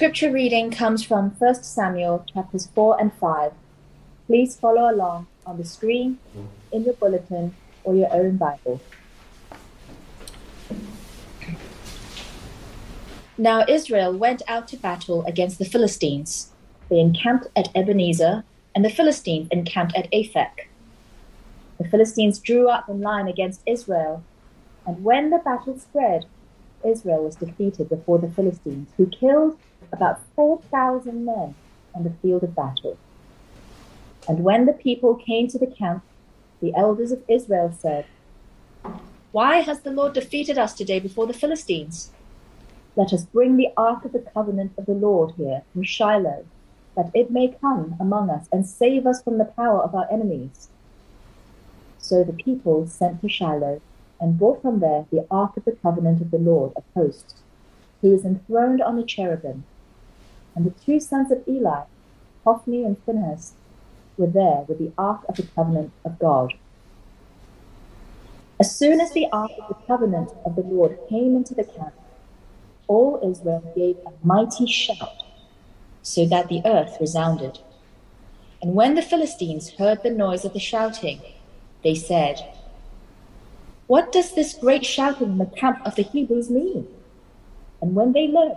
scripture reading comes from 1 Samuel chapters 4 and 5. Please follow along on the screen, in your bulletin, or your own Bible. Now Israel went out to battle against the Philistines. They encamped at Ebenezer, and the Philistines encamped at Aphek. The Philistines drew up in line against Israel, and when the battle spread, Israel was defeated before the Philistines, who killed about 4,000 men on the field of battle. And when the people came to the camp, the elders of Israel said, Why has the Lord defeated us today before the Philistines? Let us bring the ark of the covenant of the Lord here from Shiloh, that it may come among us and save us from the power of our enemies. So the people sent to Shiloh and brought from there the ark of the covenant of the Lord of hosts. He was enthroned on a cherubim. And the two sons of Eli, Hophni and Phinehas, were there with the ark of the covenant of God. As soon as the ark of the covenant of the Lord came into the camp, all Israel gave a mighty shout, so that the earth resounded. And when the Philistines heard the noise of the shouting, they said, What does this great shouting in the camp of the Hebrews mean? And when they learned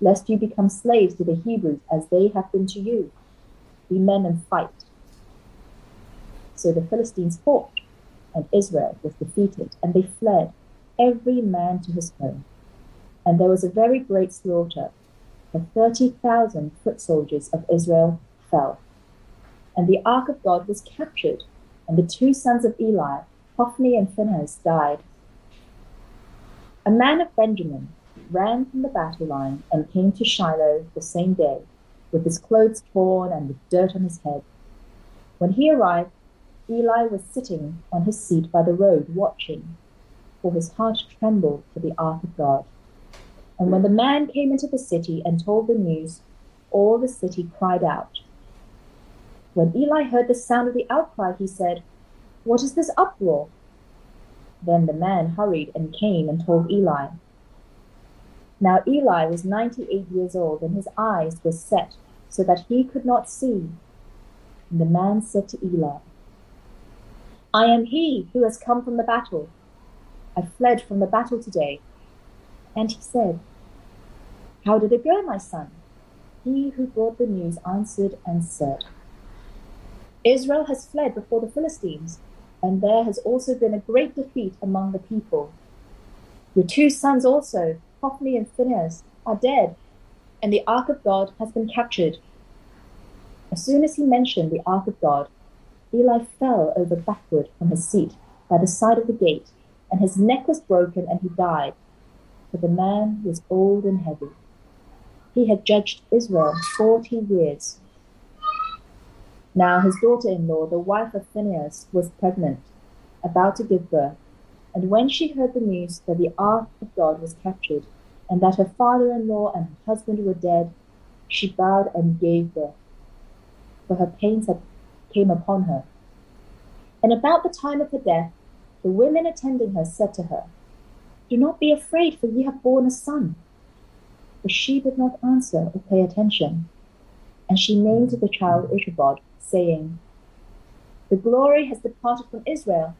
lest you become slaves to the Hebrews as they have been to you. Be men and fight. So the Philistines fought, and Israel was defeated, and they fled, every man to his home and there was a very great slaughter. For thirty thousand foot soldiers of Israel fell. And the ark of God was captured, and the two sons of Eli, Hophni and Phinehas, died. A man of Benjamin ran from the battle line and came to Shiloh the same day, with his clothes torn and with dirt on his head. When he arrived, Eli was sitting on his seat by the road watching, for his heart trembled for the ark of God. And when the man came into the city and told the news, all the city cried out. When Eli heard the sound of the outcry, he said, What is this uproar? Then the man hurried and came and told Eli. Now Eli was ninety eight years old, and his eyes were set so that he could not see. And the man said to Eli, I am he who has come from the battle. I fled from the battle today. And he said, how did it go, my son? He who brought the news answered and said, Israel has fled before the Philistines, and there has also been a great defeat among the people. Your two sons also, Hophni and Phinehas, are dead, and the ark of God has been captured. As soon as he mentioned the ark of God, Eli fell over backward from his seat by the side of the gate, and his neck was broken, and he died, for the man was old and heavy. He had judged Israel forty years. Now his daughter in law, the wife of Phinehas, was pregnant, about to give birth. And when she heard the news that the ark of God was captured, and that her father in law and her husband were dead, she bowed and gave birth, for her pains had came upon her. And about the time of her death, the women attending her said to her, Do not be afraid, for ye have borne a son but she did not answer or pay attention. And she named the child Ichabod, saying, The glory has departed from Israel,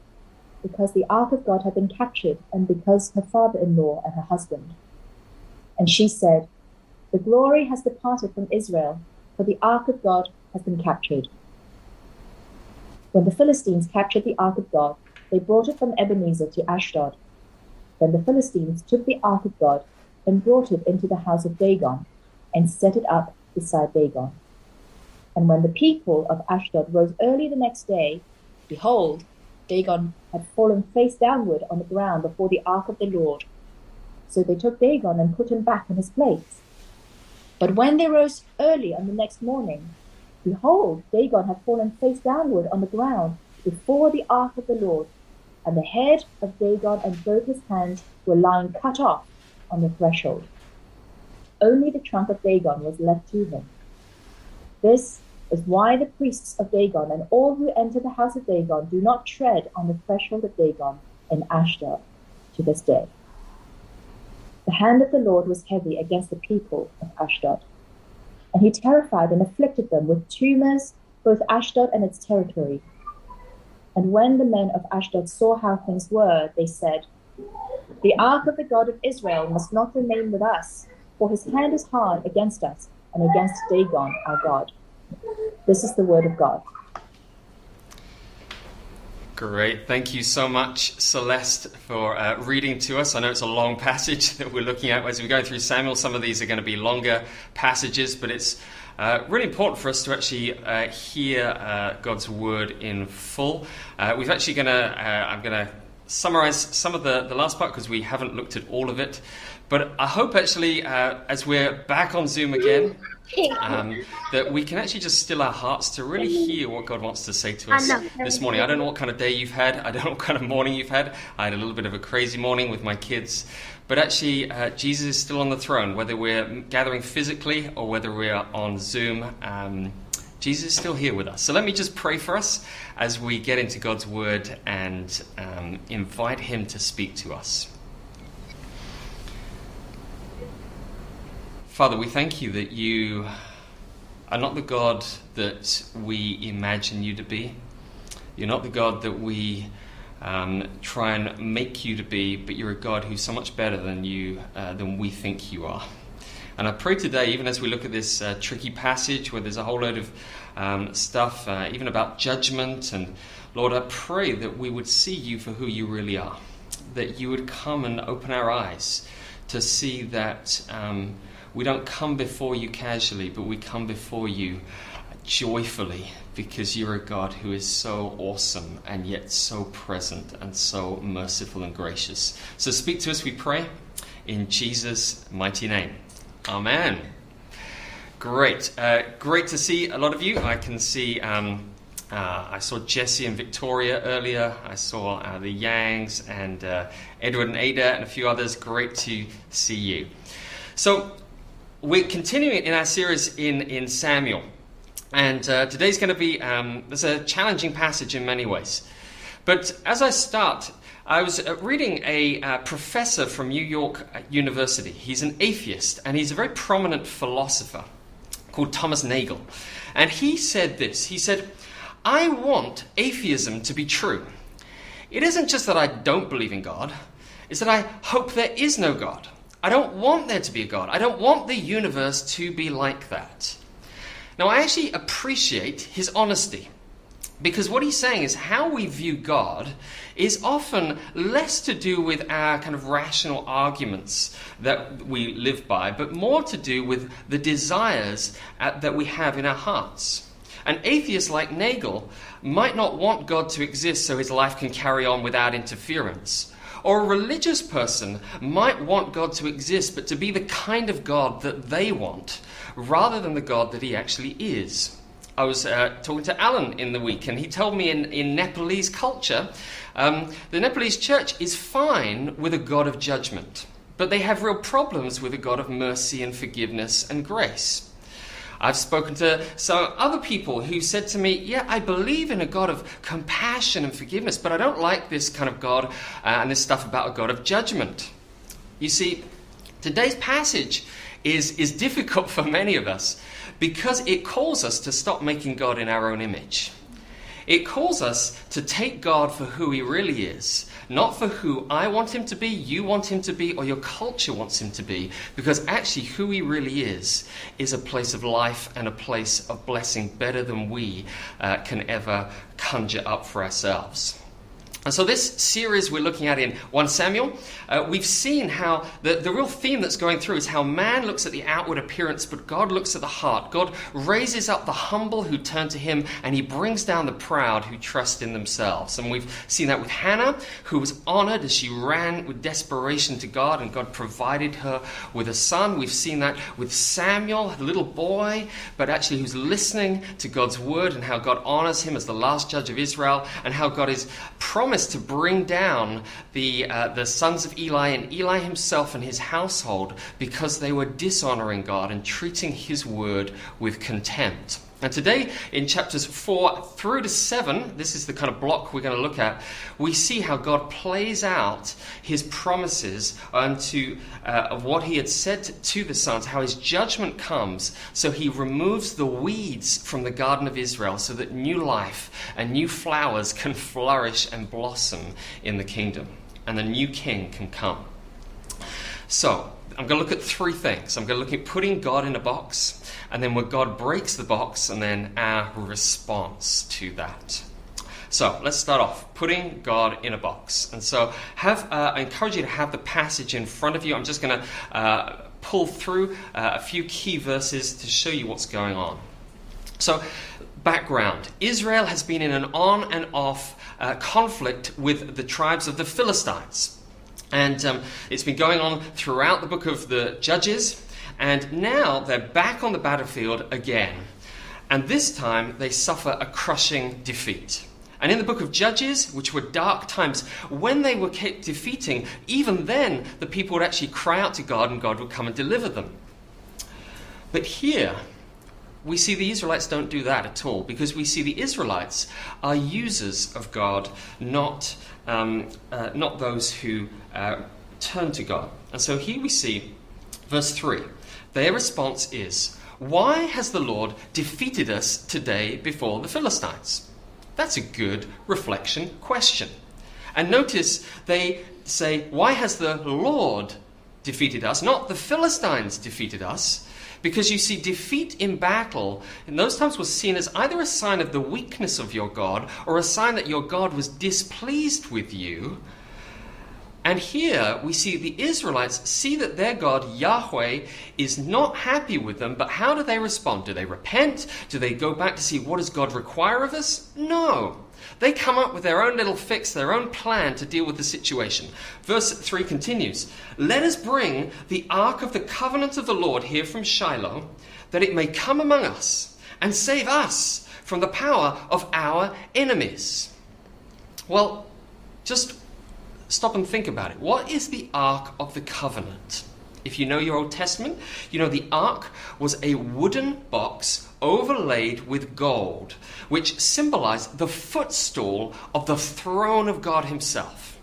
because the ark of God had been captured, and because her father in law and her husband. And she said, The glory has departed from Israel, for the ark of God has been captured. When the Philistines captured the ark of God, they brought it from Ebenezer to Ashdod. Then the Philistines took the ark of God and brought it into the house of Dagon, and set it up beside Dagon. And when the people of Ashdod rose early the next day, behold, Dagon had fallen face downward on the ground before the ark of the Lord. So they took Dagon and put him back in his place. But when they rose early on the next morning, behold, Dagon had fallen face downward on the ground before the ark of the Lord, and the head of Dagon and both his hands were lying cut off on the threshold. Only the trunk of Dagon was left to him. This is why the priests of Dagon and all who enter the house of Dagon do not tread on the threshold of Dagon in Ashdod to this day. The hand of the Lord was heavy against the people of Ashdod, and he terrified and afflicted them with tumors, both Ashdod and its territory. And when the men of Ashdod saw how things were, they said, The ark of the God of Israel must not remain with us, for his hand is hard against us and against Dagon our God. This is the word of God. Great. Thank you so much, Celeste, for uh, reading to us. I know it's a long passage that we're looking at as we go through Samuel. Some of these are going to be longer passages, but it's uh, really important for us to actually uh, hear uh, God's word in full. Uh, we've actually going to, uh, I'm going to summarize some of the, the last part because we haven't looked at all of it. But I hope actually, as we're back on Zoom again, um, that we can actually just still our hearts to really hear what God wants to say to us this morning. I don't know what kind of day you've had. I don't know what kind of morning you've had. I had a little bit of a crazy morning with my kids. But actually, uh, Jesus is still on the throne, whether we're gathering physically or whether we're on Zoom. Um, Jesus is still here with us. So let me just pray for us as we get into God's word and um, invite Him to speak to us. Father, we thank you that you are not the God that we imagine you to be. You're not the God that we um, try and make you to be, but you're a God who's so much better than you uh, than we think you are. And I pray today, even as we look at this uh, tricky passage where there's a whole load of um, stuff, uh, even about judgment, and Lord, I pray that we would see you for who you really are, that you would come and open our eyes to see that. Um, we don't come before you casually, but we come before you joyfully because you're a God who is so awesome and yet so present and so merciful and gracious. So speak to us, we pray, in Jesus' mighty name. Amen. Great. Uh, great to see a lot of you. I can see. Um, uh, I saw Jesse and Victoria earlier. I saw uh, the Yangs and uh, Edward and Ada and a few others. Great to see you. So, we're continuing in our series in, in Samuel. And uh, today's going to be, um, there's a challenging passage in many ways. But as I start, I was uh, reading a uh, professor from New York University. He's an atheist, and he's a very prominent philosopher called Thomas Nagel. And he said this He said, I want atheism to be true. It isn't just that I don't believe in God, it's that I hope there is no God. I don't want there to be a God. I don't want the universe to be like that. Now, I actually appreciate his honesty. Because what he's saying is how we view God is often less to do with our kind of rational arguments that we live by, but more to do with the desires uh, that we have in our hearts. An atheist like Nagel might not want God to exist so his life can carry on without interference. Or a religious person might want God to exist, but to be the kind of God that they want, rather than the God that he actually is. I was uh, talking to Alan in the week, and he told me in, in Nepalese culture, um, the Nepalese church is fine with a God of judgment, but they have real problems with a God of mercy and forgiveness and grace. I've spoken to some other people who said to me, Yeah, I believe in a God of compassion and forgiveness, but I don't like this kind of God uh, and this stuff about a God of judgment. You see, today's passage is, is difficult for many of us because it calls us to stop making God in our own image. It calls us to take God for who He really is, not for who I want Him to be, you want Him to be, or your culture wants Him to be, because actually who He really is is a place of life and a place of blessing better than we uh, can ever conjure up for ourselves. And so, this series we're looking at in 1 Samuel, uh, we've seen how the, the real theme that's going through is how man looks at the outward appearance, but God looks at the heart. God raises up the humble who turn to him, and he brings down the proud who trust in themselves. And we've seen that with Hannah, who was honored as she ran with desperation to God, and God provided her with a son. We've seen that with Samuel, the little boy, but actually who's listening to God's word, and how God honors him as the last judge of Israel, and how God is promised to bring down the, uh, the sons of Eli and Eli himself and his household because they were dishonoring God and treating his word with contempt. And today, in chapters 4 through to 7, this is the kind of block we're going to look at, we see how God plays out his promises unto uh, of what he had said to the sons, how his judgment comes. So he removes the weeds from the Garden of Israel so that new life and new flowers can flourish and blossom in the kingdom, and a new king can come. So, I'm going to look at three things. I'm going to look at putting God in a box and then where God breaks the box, and then our response to that. So let's start off putting God in a box. And so have uh, I encourage you to have the passage in front of you. I'm just going to uh, pull through uh, a few key verses to show you what's going on. So, background Israel has been in an on and off uh, conflict with the tribes of the Philistines. And um, it's been going on throughout the book of the Judges. And now they're back on the battlefield again. And this time they suffer a crushing defeat. And in the book of Judges, which were dark times, when they were kept defeating, even then the people would actually cry out to God and God would come and deliver them. But here, we see the Israelites don't do that at all because we see the Israelites are users of God, not, um, uh, not those who uh, turn to God. And so here we see verse 3 their response is, Why has the Lord defeated us today before the Philistines? That's a good reflection question. And notice they say, Why has the Lord defeated us? Not the Philistines defeated us. Because you see, defeat in battle in those times was seen as either a sign of the weakness of your God or a sign that your God was displeased with you and here we see the Israelites see that their God, Yahweh, is not happy with them, but how do they respond? Do they repent? Do they go back to see what does God require of us? No. They come up with their own little fix, their own plan to deal with the situation. Verse 3 continues Let us bring the ark of the covenant of the Lord here from Shiloh, that it may come among us and save us from the power of our enemies. Well, just stop and think about it. What is the Ark of the Covenant? If you know your Old Testament, you know the Ark was a wooden box overlaid with gold, which symbolized the footstool of the throne of God Himself.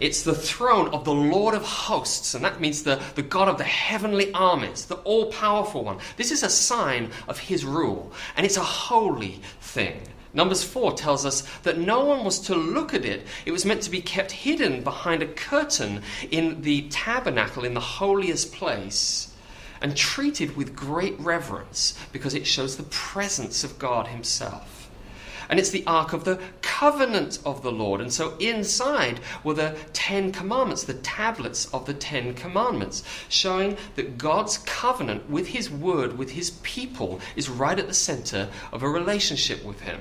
It's the throne of the Lord of hosts, and that means the, the God of the heavenly armies, the all powerful one. This is a sign of His rule, and it's a holy thing. Numbers 4 tells us that no one was to look at it. It was meant to be kept hidden behind a curtain in the tabernacle, in the holiest place, and treated with great reverence because it shows the presence of God Himself. And it's the Ark of the Covenant of the Lord. And so inside were the Ten Commandments, the tablets of the Ten Commandments, showing that God's covenant with His Word, with His people, is right at the center of a relationship with Him.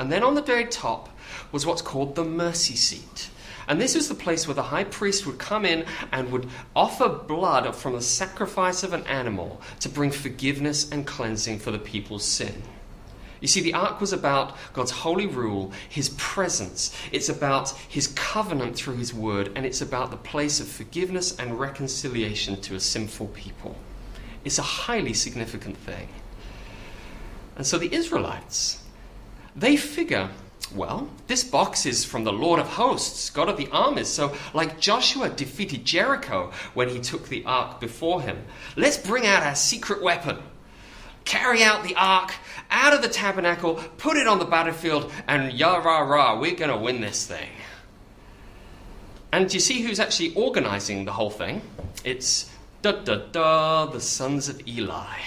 And then on the very top was what's called the mercy seat. And this was the place where the high priest would come in and would offer blood from the sacrifice of an animal to bring forgiveness and cleansing for the people's sin. You see, the ark was about God's holy rule, His presence. It's about His covenant through His word, and it's about the place of forgiveness and reconciliation to a sinful people. It's a highly significant thing. And so the Israelites, they figure, well, this box is from the Lord of hosts, God of the armies. So, like Joshua defeated Jericho when he took the ark before him, let's bring out our secret weapon. Carry out the ark out of the tabernacle, put it on the battlefield, and yah rah rah, we're going to win this thing. And you see who's actually organizing the whole thing? It's da da da, the sons of Eli.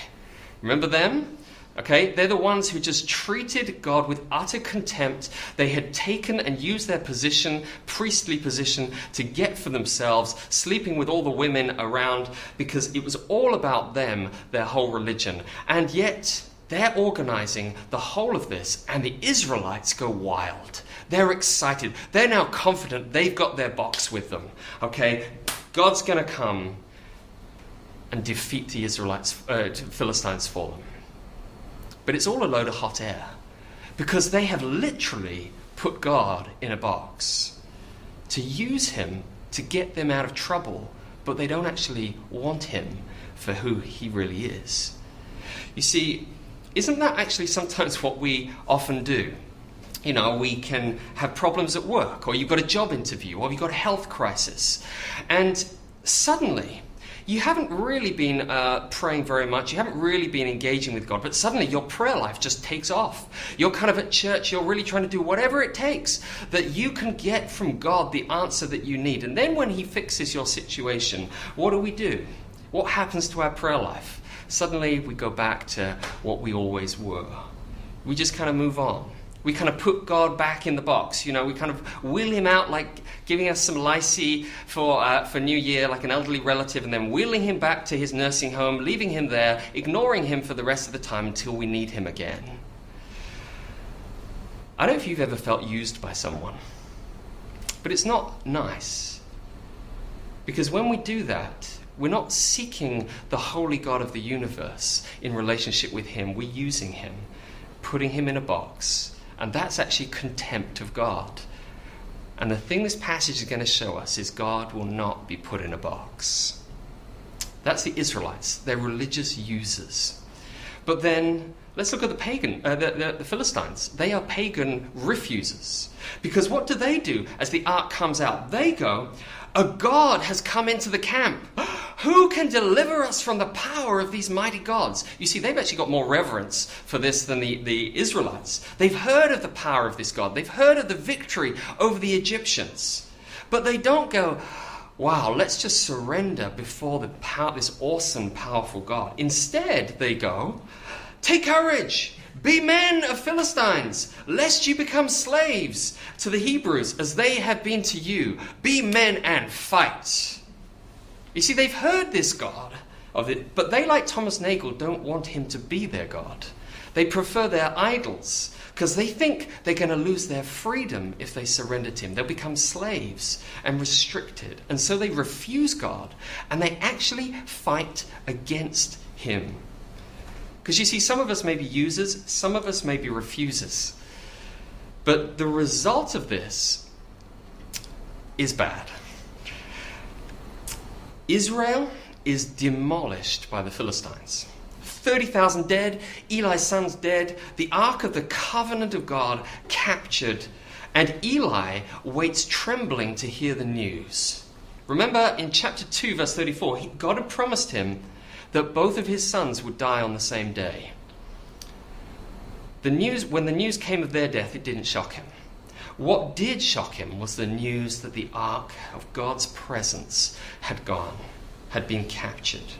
Remember them? Okay? They're the ones who just treated God with utter contempt. They had taken and used their position, priestly position, to get for themselves, sleeping with all the women around because it was all about them, their whole religion. And yet, they're organizing the whole of this, and the Israelites go wild. They're excited. They're now confident they've got their box with them. Okay? God's going to come and defeat the Israelites, uh, Philistines for them. But it's all a load of hot air because they have literally put God in a box to use him to get them out of trouble, but they don't actually want him for who he really is. You see, isn't that actually sometimes what we often do? You know, we can have problems at work, or you've got a job interview, or you've got a health crisis, and suddenly you haven't really been uh, praying very much. You haven't really been engaging with God, but suddenly your prayer life just takes off. You're kind of at church, you're really trying to do whatever it takes that you can get from God the answer that you need. And then when He fixes your situation, what do we do? What happens to our prayer life? Suddenly we go back to what we always were. We just kind of move on we kind of put God back in the box. You know, we kind of wheel him out like giving us some lai see for, uh, for New Year, like an elderly relative, and then wheeling him back to his nursing home, leaving him there, ignoring him for the rest of the time until we need him again. I don't know if you've ever felt used by someone, but it's not nice. Because when we do that, we're not seeking the holy God of the universe in relationship with Him. We're using Him, putting Him in a box, and that's actually contempt of God. And the thing this passage is going to show us is God will not be put in a box. That's the Israelites, they're religious users. But then let's look at the pagan, uh, the, the, the Philistines. They are pagan refusers. Because what do they do as the ark comes out? They go, A God has come into the camp. Who can deliver us from the power of these mighty gods? You see, they've actually got more reverence for this than the, the Israelites. They've heard of the power of this God, they've heard of the victory over the Egyptians. But they don't go, wow, let's just surrender before the power, this awesome, powerful God. Instead, they go, take courage. Be men of Philistines, lest you become slaves to the Hebrews as they have been to you. Be men and fight. You see, they've heard this God of it, but they, like Thomas Nagel, don't want him to be their God. They prefer their idols because they think they're going to lose their freedom if they surrender to him. They'll become slaves and restricted. And so they refuse God and they actually fight against him. Because you see, some of us may be users, some of us may be refusers. But the result of this is bad. Israel is demolished by the Philistines. 30,000 dead, Eli's sons dead, the Ark of the Covenant of God captured, and Eli waits trembling to hear the news. Remember in chapter 2, verse 34, God had promised him that both of his sons would die on the same day. The news, when the news came of their death, it didn't shock him. What did shock him was the news that the ark of God's presence had gone, had been captured.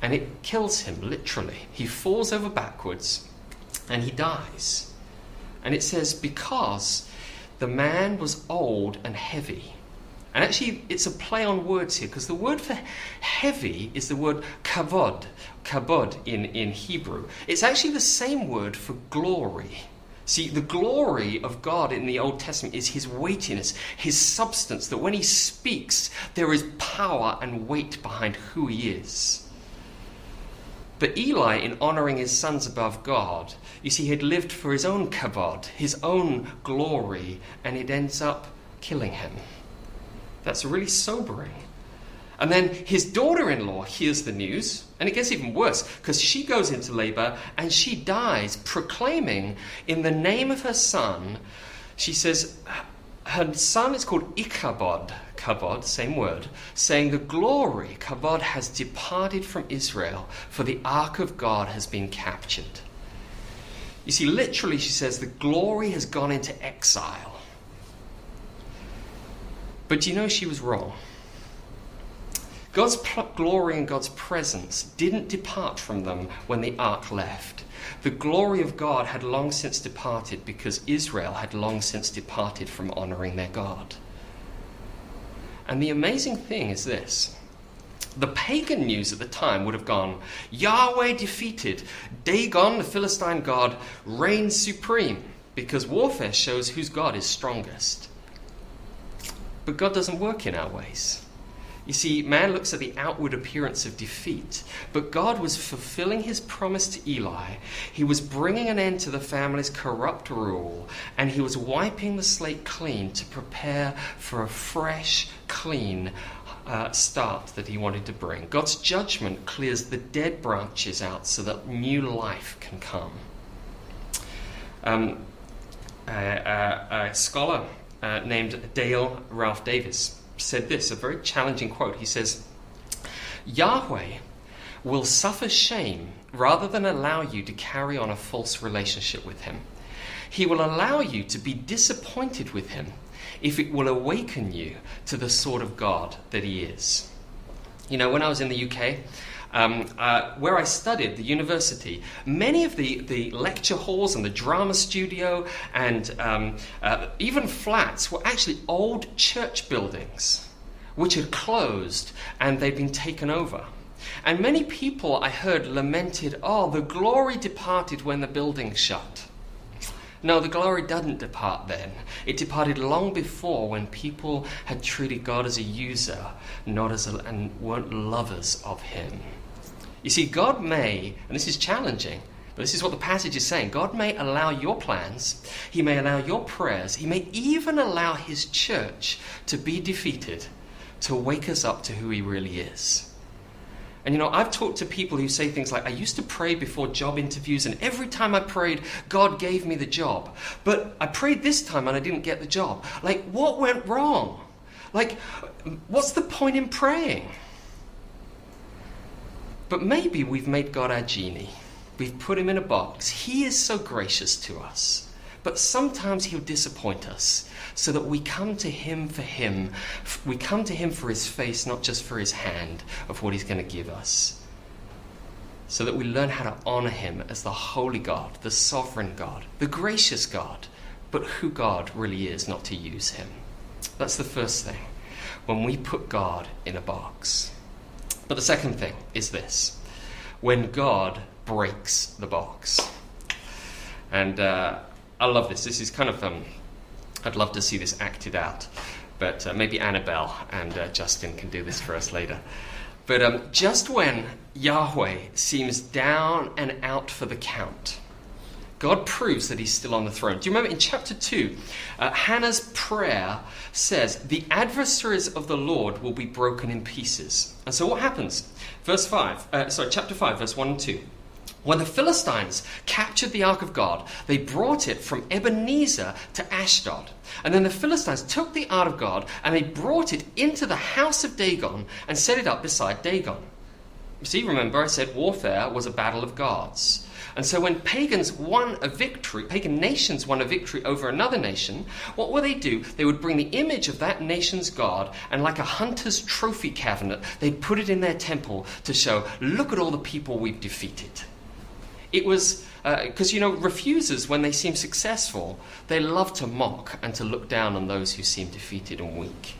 And it kills him, literally. He falls over backwards and he dies. And it says, because the man was old and heavy. And actually, it's a play on words here, because the word for heavy is the word kavod, kabod in, in Hebrew. It's actually the same word for glory. See, the glory of God in the Old Testament is his weightiness, his substance, that when he speaks, there is power and weight behind who he is. But Eli, in honoring his sons above God, you see, he had lived for his own kavod, his own glory, and it ends up killing him. That's really sobering. And then his daughter in law hears the news, and it gets even worse because she goes into labor and she dies proclaiming in the name of her son, she says, her son is called Ichabod, Kabod, same word, saying the glory, Kabod, has departed from Israel, for the ark of God has been captured. You see, literally, she says the glory has gone into exile. But you know she was wrong. God's glory and God's presence didn't depart from them when the ark left. The glory of God had long since departed because Israel had long since departed from honoring their God. And the amazing thing is this the pagan news at the time would have gone Yahweh defeated, Dagon, the Philistine god, reigns supreme, because warfare shows whose God is strongest. But God doesn't work in our ways. You see, man looks at the outward appearance of defeat, but God was fulfilling his promise to Eli. He was bringing an end to the family's corrupt rule, and he was wiping the slate clean to prepare for a fresh, clean uh, start that he wanted to bring. God's judgment clears the dead branches out so that new life can come. Um, uh, uh, a scholar uh, named Dale Ralph Davis said this, a very challenging quote. He says, Yahweh will suffer shame rather than allow you to carry on a false relationship with him. He will allow you to be disappointed with him if it will awaken you to the sort of God that he is. You know, when I was in the UK, um, uh, where I studied, the university, many of the, the lecture halls and the drama studio and um, uh, even flats were actually old church buildings which had closed and they'd been taken over. And many people I heard lamented, oh, the glory departed when the building shut. No, the glory doesn't depart then. It departed long before when people had treated God as a user, not as a, and weren't lovers of Him. You see, God may, and this is challenging, but this is what the passage is saying God may allow your plans, He may allow your prayers, He may even allow His church to be defeated to wake us up to who He really is. And you know, I've talked to people who say things like, I used to pray before job interviews, and every time I prayed, God gave me the job. But I prayed this time and I didn't get the job. Like, what went wrong? Like, what's the point in praying? But maybe we've made God our genie. We've put him in a box. He is so gracious to us. But sometimes he'll disappoint us so that we come to him for him. We come to him for his face, not just for his hand of what he's going to give us. So that we learn how to honor him as the holy God, the sovereign God, the gracious God, but who God really is, not to use him. That's the first thing. When we put God in a box. But the second thing is this when God breaks the box. And uh, I love this. This is kind of, um, I'd love to see this acted out. But uh, maybe Annabelle and uh, Justin can do this for us later. But um, just when Yahweh seems down and out for the count, God proves that he's still on the throne. Do you remember in chapter 2, uh, Hannah's prayer says, The adversaries of the Lord will be broken in pieces. And so what happens? Verse 5, uh, sorry, chapter 5, verse 1 and 2. When the Philistines captured the ark of God, they brought it from Ebenezer to Ashdod. And then the Philistines took the ark of God and they brought it into the house of Dagon and set it up beside Dagon. See, remember I said warfare was a battle of gods. And so when pagans won a victory, pagan nations won a victory over another nation, what would they do? They would bring the image of that nation's god and, like a hunter's trophy cabinet, they'd put it in their temple to show, look at all the people we've defeated. It was because, uh, you know, refusers, when they seem successful, they love to mock and to look down on those who seem defeated and weak.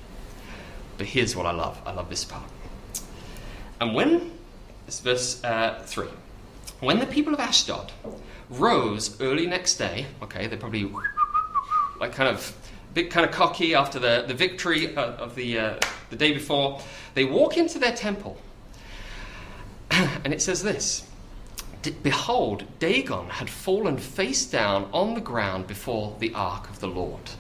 But here's what I love I love this part. And when, it's verse uh, 3. When the people of Ashdod rose early next day, okay, they probably like kind of bit kind of cocky after the, the victory of the, uh, the day before, they walk into their temple. and it says this Behold, Dagon had fallen face down on the ground before the ark of the Lord.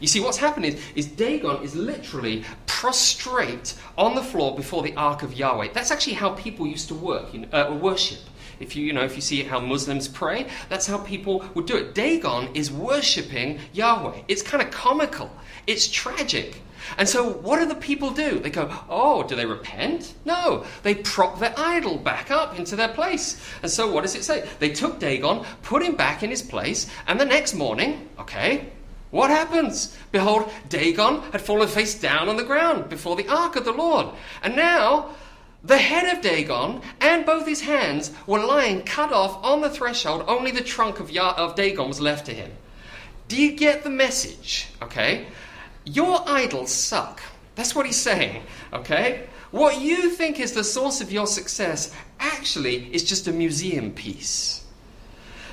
You see, what's happened is, is Dagon is literally prostrate on the floor before the ark of Yahweh. That's actually how people used to work, uh, worship. If you, you know, if you see how Muslims pray, that's how people would do it. Dagon is worshipping Yahweh. It's kind of comical. It's tragic. And so, what do the people do? They go, Oh, do they repent? No. They prop their idol back up into their place. And so, what does it say? They took Dagon, put him back in his place, and the next morning, okay, what happens? Behold, Dagon had fallen face down on the ground before the ark of the Lord. And now, The head of Dagon and both his hands were lying cut off on the threshold. Only the trunk of, of Dagon was left to him. Do you get the message? Okay? Your idols suck. That's what he's saying. Okay? What you think is the source of your success actually is just a museum piece.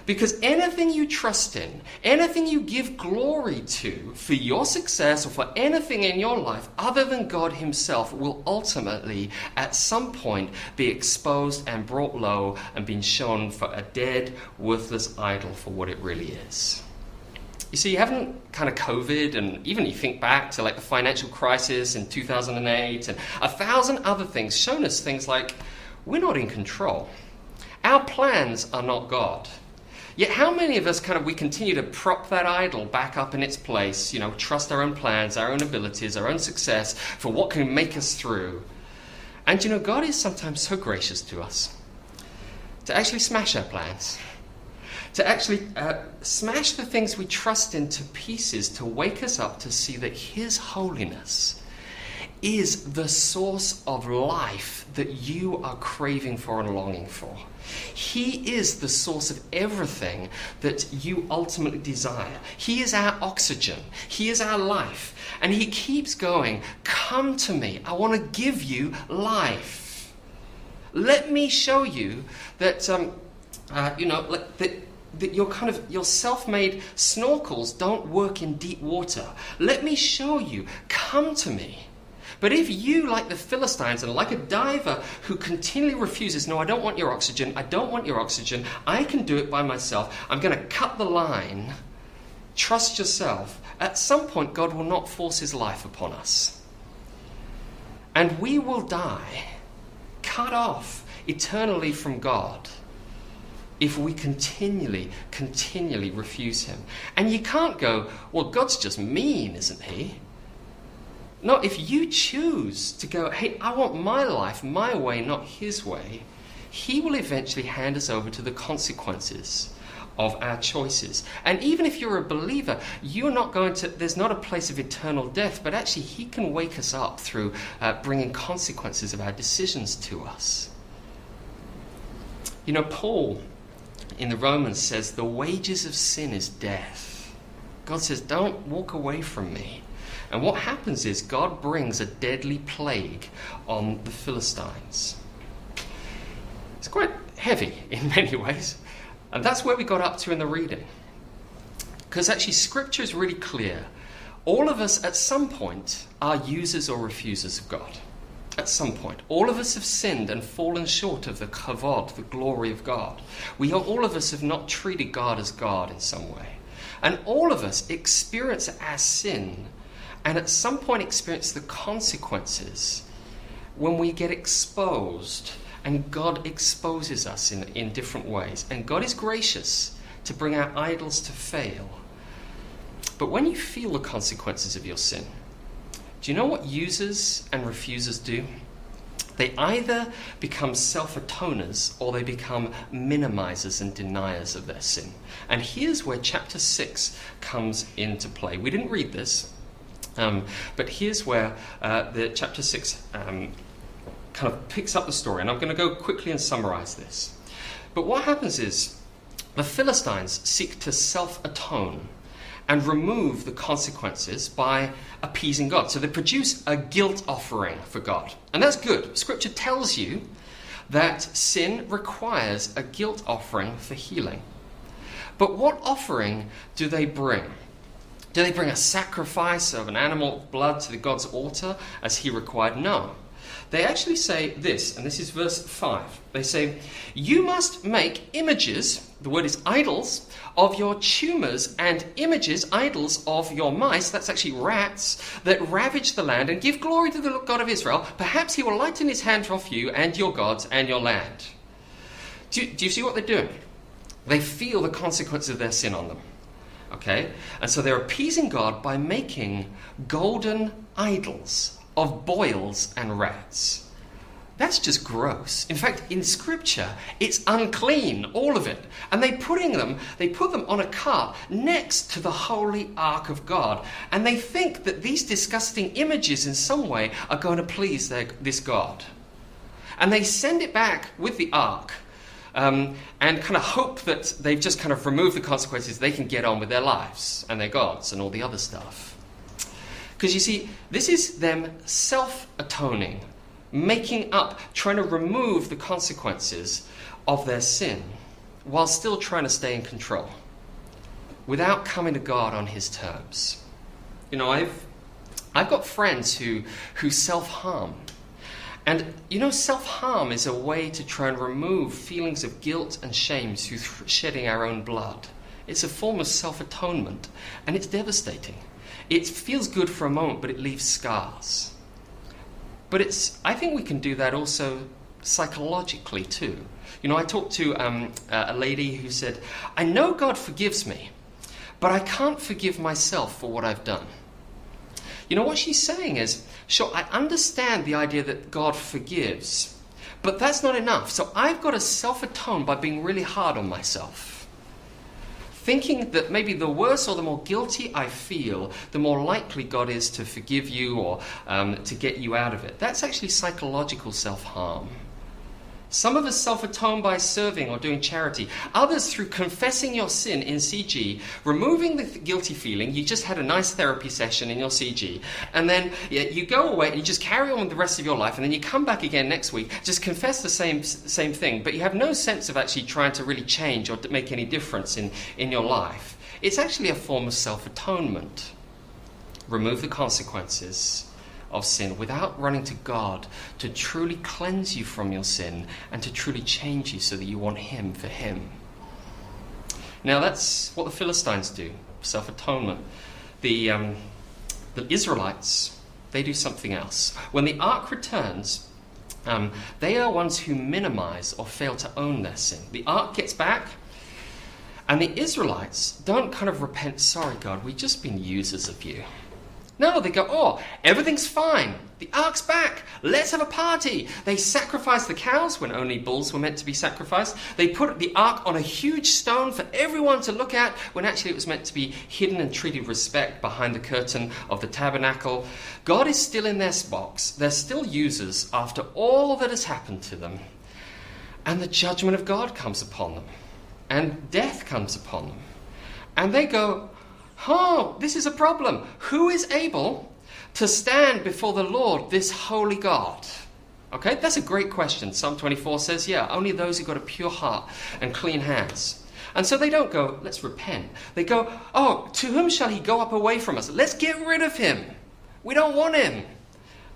Because anything you trust in, anything you give glory to for your success or for anything in your life other than God Himself will ultimately, at some point, be exposed and brought low and being shown for a dead, worthless idol for what it really is. You see, you haven't kind of COVID, and even you think back to like the financial crisis in 2008 and a thousand other things, shown us things like we're not in control. Our plans are not God. Yet, how many of us kind of we continue to prop that idol back up in its place, you know, trust our own plans, our own abilities, our own success for what can make us through? And you know, God is sometimes so gracious to us to actually smash our plans, to actually uh, smash the things we trust in to pieces, to wake us up to see that His holiness is the source of life that you are craving for and longing for. He is the source of everything that you ultimately desire. He is our oxygen. He is our life. And He keeps going, Come to me. I want to give you life. Let me show you that, um, uh, you know, that that your kind of your self-made snorkels don't work in deep water. Let me show you. Come to me. But if you, like the Philistines and like a diver who continually refuses, no, I don't want your oxygen, I don't want your oxygen, I can do it by myself, I'm going to cut the line, trust yourself, at some point God will not force his life upon us. And we will die, cut off eternally from God if we continually, continually refuse Him. And you can't go, well, God's just mean, isn't He? No, if you choose to go, hey, I want my life my way, not his way, he will eventually hand us over to the consequences of our choices. And even if you're a believer, you're not going to, there's not a place of eternal death, but actually, he can wake us up through uh, bringing consequences of our decisions to us. You know, Paul in the Romans says, the wages of sin is death. God says, don't walk away from me. And what happens is God brings a deadly plague on the Philistines. It's quite heavy in many ways. And that's where we got up to in the reading. Because actually, Scripture is really clear. All of us at some point are users or refusers of God. At some point. All of us have sinned and fallen short of the kavod, the glory of God. We are, all of us have not treated God as God in some way. And all of us experience our sin and at some point experience the consequences when we get exposed and God exposes us in, in different ways. And God is gracious to bring our idols to fail. But when you feel the consequences of your sin, do you know what users and refusers do? They either become self atoners or they become minimizers and deniers of their sin. And here's where chapter 6 comes into play. We didn't read this, um, but here's where uh, the chapter 6 um, kind of picks up the story, and I'm going to go quickly and summarize this. But what happens is the Philistines seek to self atone and remove the consequences by appeasing God. So they produce a guilt offering for God. And that's good. Scripture tells you that sin requires a guilt offering for healing. But what offering do they bring? Do they bring a sacrifice of an animal blood to the God's altar as he required? No. They actually say this, and this is verse 5. They say, You must make images, the word is idols, of your tumors and images, idols of your mice, that's actually rats, that ravage the land and give glory to the God of Israel. Perhaps he will lighten his hand off you and your gods and your land. Do do you see what they're doing? They feel the consequence of their sin on them. Okay? And so they're appeasing God by making golden idols of boils and rats. That's just gross. In fact, in scripture, it's unclean, all of it. And they putting them, they put them on a cart next to the holy ark of God. And they think that these disgusting images in some way are going to please their, this God. And they send it back with the ark um, and kind of hope that they've just kind of removed the consequences, they can get on with their lives and their gods and all the other stuff. Because you see, this is them self atoning, making up, trying to remove the consequences of their sin while still trying to stay in control without coming to God on His terms. You know, I've, I've got friends who, who self harm and you know, self harm is a way to try and remove feelings of guilt and shame through shedding our own blood. It's a form of self atonement, and it's devastating. It feels good for a moment, but it leaves scars. But it's, I think we can do that also psychologically too. You know, I talked to um, a lady who said, I know God forgives me, but I can't forgive myself for what I've done. You know, what she's saying is, sure, I understand the idea that God forgives, but that's not enough. So I've got to self atone by being really hard on myself. Thinking that maybe the worse or the more guilty I feel, the more likely God is to forgive you or um, to get you out of it. That's actually psychological self harm. Some of us self atone by serving or doing charity. Others through confessing your sin in CG, removing the guilty feeling. You just had a nice therapy session in your CG. And then you go away and you just carry on with the rest of your life. And then you come back again next week, just confess the same, same thing. But you have no sense of actually trying to really change or make any difference in, in your life. It's actually a form of self atonement. Remove the consequences of sin without running to God to truly cleanse you from your sin and to truly change you so that you want Him for Him. Now, that's what the Philistines do self atonement. The, um, the Israelites, they do something else. When the ark returns, um, they are ones who minimize or fail to own their sin. The ark gets back, and the Israelites don't kind of repent, sorry, God, we've just been users of you. No, they go, oh, everything's fine. The ark's back. Let's have a party. They sacrifice the cows when only bulls were meant to be sacrificed. They put the ark on a huge stone for everyone to look at when actually it was meant to be hidden and treated with respect behind the curtain of the tabernacle. God is still in their box. They're still users after all that has happened to them. And the judgment of God comes upon them. And death comes upon them. And they go, Oh, this is a problem. Who is able to stand before the Lord, this holy God? Okay, that's a great question. Psalm 24 says, yeah, only those who've got a pure heart and clean hands. And so they don't go, let's repent. They go, oh, to whom shall he go up away from us? Let's get rid of him. We don't want him.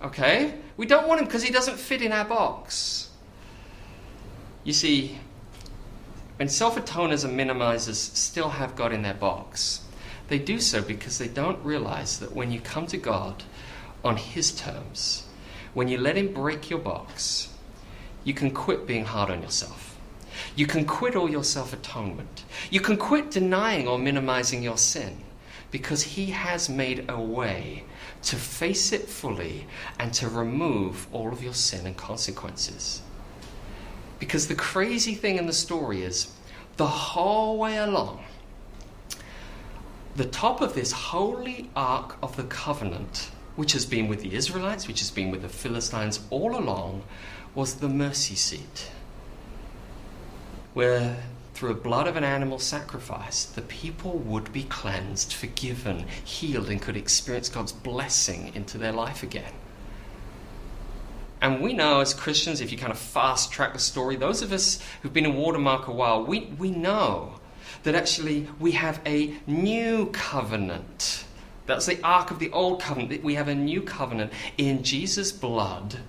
Okay? We don't want him because he doesn't fit in our box. You see, when self atoners and minimizers still have God in their box, they do so because they don't realize that when you come to God on His terms, when you let Him break your box, you can quit being hard on yourself. You can quit all your self atonement. You can quit denying or minimizing your sin because He has made a way to face it fully and to remove all of your sin and consequences. Because the crazy thing in the story is the whole way along, the top of this holy ark of the covenant, which has been with the Israelites, which has been with the Philistines all along, was the mercy seat, where through a blood of an animal sacrifice, the people would be cleansed, forgiven, healed, and could experience God's blessing into their life again. And we know as Christians, if you kind of fast track the story, those of us who've been in Watermark a while, we, we know that actually we have a new covenant. That's the ark of the old covenant. We have a new covenant in Jesus' blood,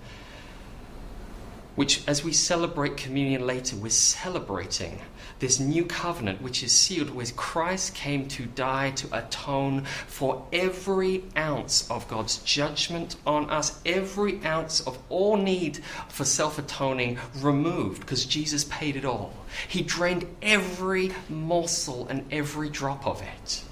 which, as we celebrate communion later, we're celebrating this new covenant which is sealed where Christ came to die to atone for every ounce of God's judgment on us, every ounce of all need for self atoning removed because Jesus paid it all. He drained every morsel and every drop of it.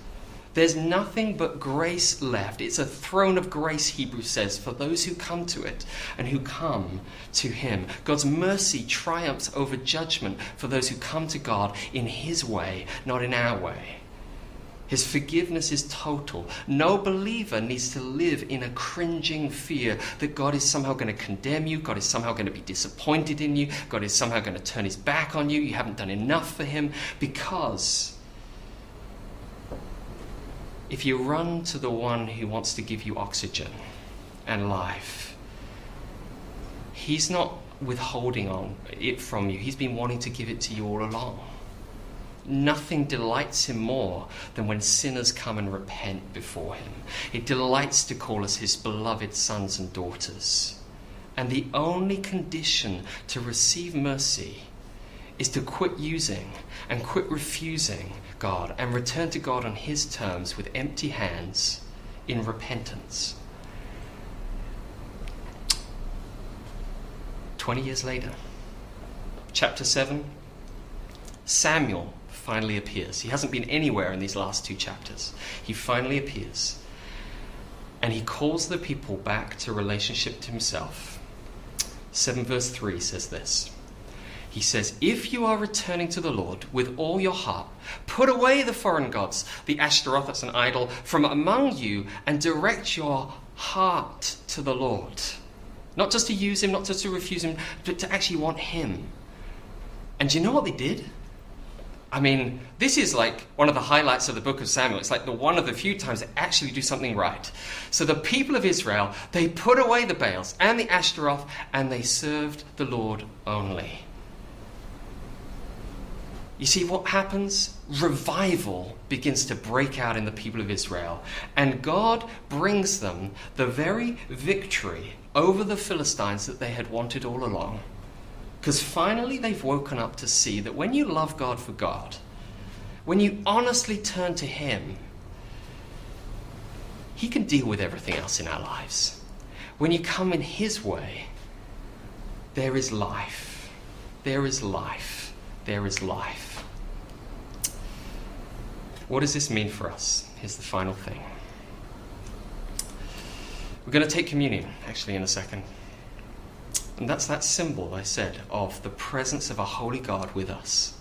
There's nothing but grace left. It's a throne of grace, Hebrews says, for those who come to it and who come to Him. God's mercy triumphs over judgment for those who come to God in His way, not in our way. His forgiveness is total. No believer needs to live in a cringing fear that God is somehow going to condemn you, God is somehow going to be disappointed in you, God is somehow going to turn his back on you, you haven't done enough for him, because if you run to the one who wants to give you oxygen and life, he's not withholding on it from you. He's been wanting to give it to you all along. Nothing delights him more than when sinners come and repent before him. It delights to call us his beloved sons and daughters. And the only condition to receive mercy is to quit using and quit refusing God and return to God on his terms with empty hands in repentance. 20 years later, chapter 7, Samuel finally appears. He hasn't been anywhere in these last two chapters. He finally appears. And he calls the people back to relationship to himself. 7 verse 3 says this. He says, If you are returning to the Lord with all your heart, put away the foreign gods, the Ashtaroth, that's an idol, from among you, and direct your heart to the Lord. Not just to use him, not just to refuse him, but to actually want him. And do you know what they did? I mean, this is like one of the highlights of the book of Samuel. It's like the one of the few times they actually do something right. So the people of Israel, they put away the Baals and the Ashtaroth and they served the Lord only. You see what happens? Revival begins to break out in the people of Israel, and God brings them the very victory over the Philistines that they had wanted all along. Because finally they've woken up to see that when you love God for God, when you honestly turn to Him, He can deal with everything else in our lives. When you come in His way, there is life. There is life. There is life. What does this mean for us? Here's the final thing. We're going to take communion, actually, in a second. And that's that symbol, I said, of the presence of a holy God with us,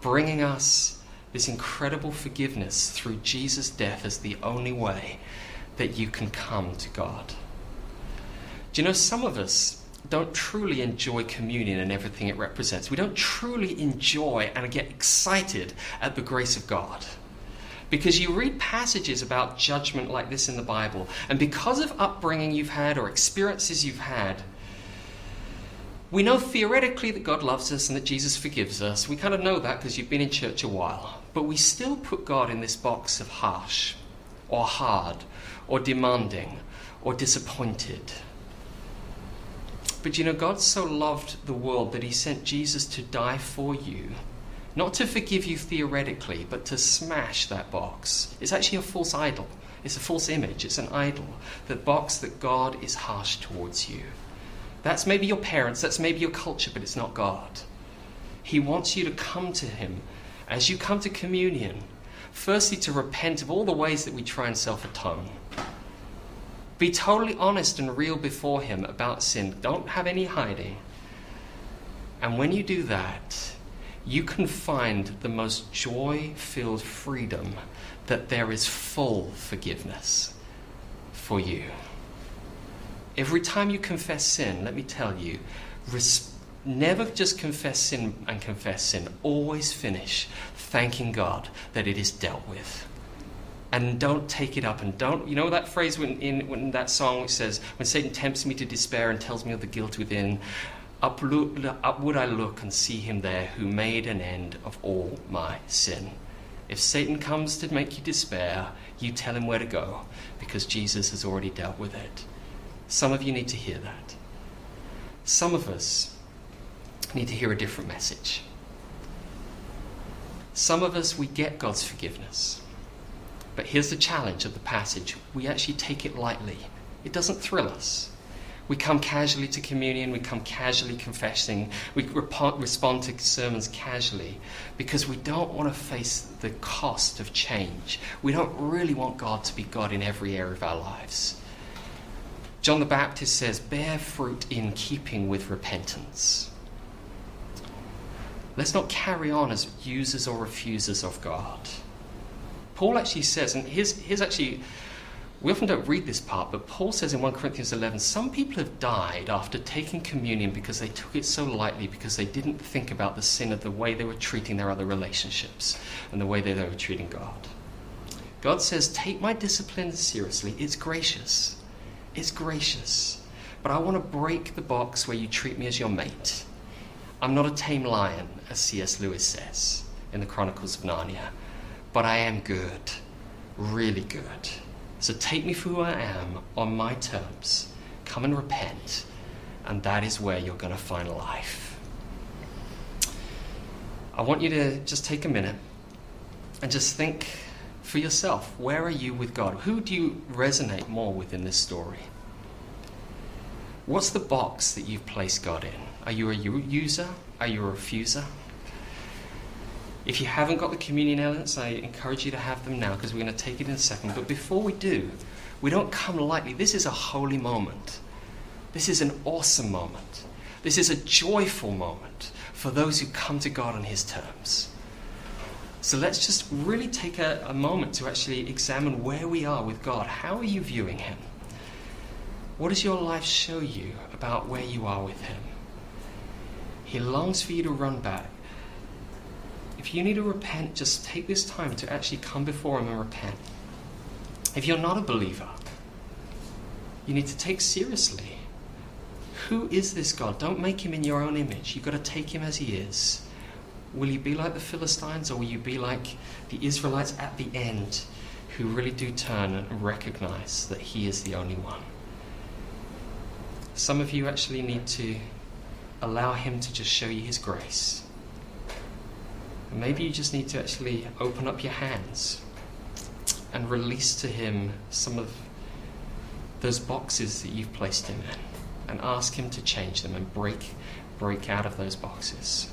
bringing us this incredible forgiveness through Jesus' death as the only way that you can come to God. Do you know, some of us don't truly enjoy communion and everything it represents. We don't truly enjoy and get excited at the grace of God. Because you read passages about judgment like this in the Bible, and because of upbringing you've had or experiences you've had, we know theoretically that God loves us and that Jesus forgives us. We kind of know that because you've been in church a while. But we still put God in this box of harsh, or hard, or demanding, or disappointed. But you know, God so loved the world that He sent Jesus to die for you. Not to forgive you theoretically, but to smash that box. It's actually a false idol. It's a false image. It's an idol. The box that God is harsh towards you. That's maybe your parents, that's maybe your culture, but it's not God. He wants you to come to Him as you come to communion. Firstly, to repent of all the ways that we try and self atone. Be totally honest and real before Him about sin. Don't have any hiding. And when you do that, you can find the most joy filled freedom that there is full forgiveness for you. Every time you confess sin, let me tell you, res- never just confess sin and confess sin. Always finish thanking God that it is dealt with. And don't take it up and don't, you know that phrase when, in, when that song which says, When Satan tempts me to despair and tells me of the guilt within, up, up would I look and see him there who made an end of all my sin. If Satan comes to make you despair, you tell him where to go because Jesus has already dealt with it. Some of you need to hear that. Some of us need to hear a different message. Some of us, we get God's forgiveness. But here's the challenge of the passage we actually take it lightly, it doesn't thrill us. We come casually to communion, we come casually confessing, we respond to sermons casually because we don't want to face the cost of change. We don't really want God to be God in every area of our lives. John the Baptist says, bear fruit in keeping with repentance. Let's not carry on as users or refusers of God. Paul actually says, and here's, here's actually, we often don't read this part, but Paul says in 1 Corinthians 11 some people have died after taking communion because they took it so lightly, because they didn't think about the sin of the way they were treating their other relationships and the way they were treating God. God says, Take my discipline seriously. It's gracious. It's gracious. But I want to break the box where you treat me as your mate. I'm not a tame lion, as C.S. Lewis says in the Chronicles of Narnia, but I am good, really good. So take me for who I am on my terms. Come and repent, and that is where you're going to find life. I want you to just take a minute and just think for yourself where are you with God? Who do you resonate more with in this story? What's the box that you've placed God in? Are you a user? Are you a refuser? If you haven't got the communion elements, I encourage you to have them now because we're going to take it in a second. But before we do, we don't come lightly. This is a holy moment. This is an awesome moment. This is a joyful moment for those who come to God on His terms. So let's just really take a, a, moment to actually examine where we are with God. How are you viewing Him? What does your life show you about where you are with Him? He longs for you to run back. If you need to repent, just take this time to actually come before Him and repent. If you're not a believer, you need to take seriously who is this God? Don't make Him in your own image. You've got to take Him as He is. Will you be like the Philistines or will you be like the Israelites at the end who really do turn and recognize that He is the only one? Some of you actually need to allow Him to just show you His grace. Maybe you just need to actually open up your hands and release to Him some of those boxes that you've placed Him in and ask Him to change them and break, break out of those boxes.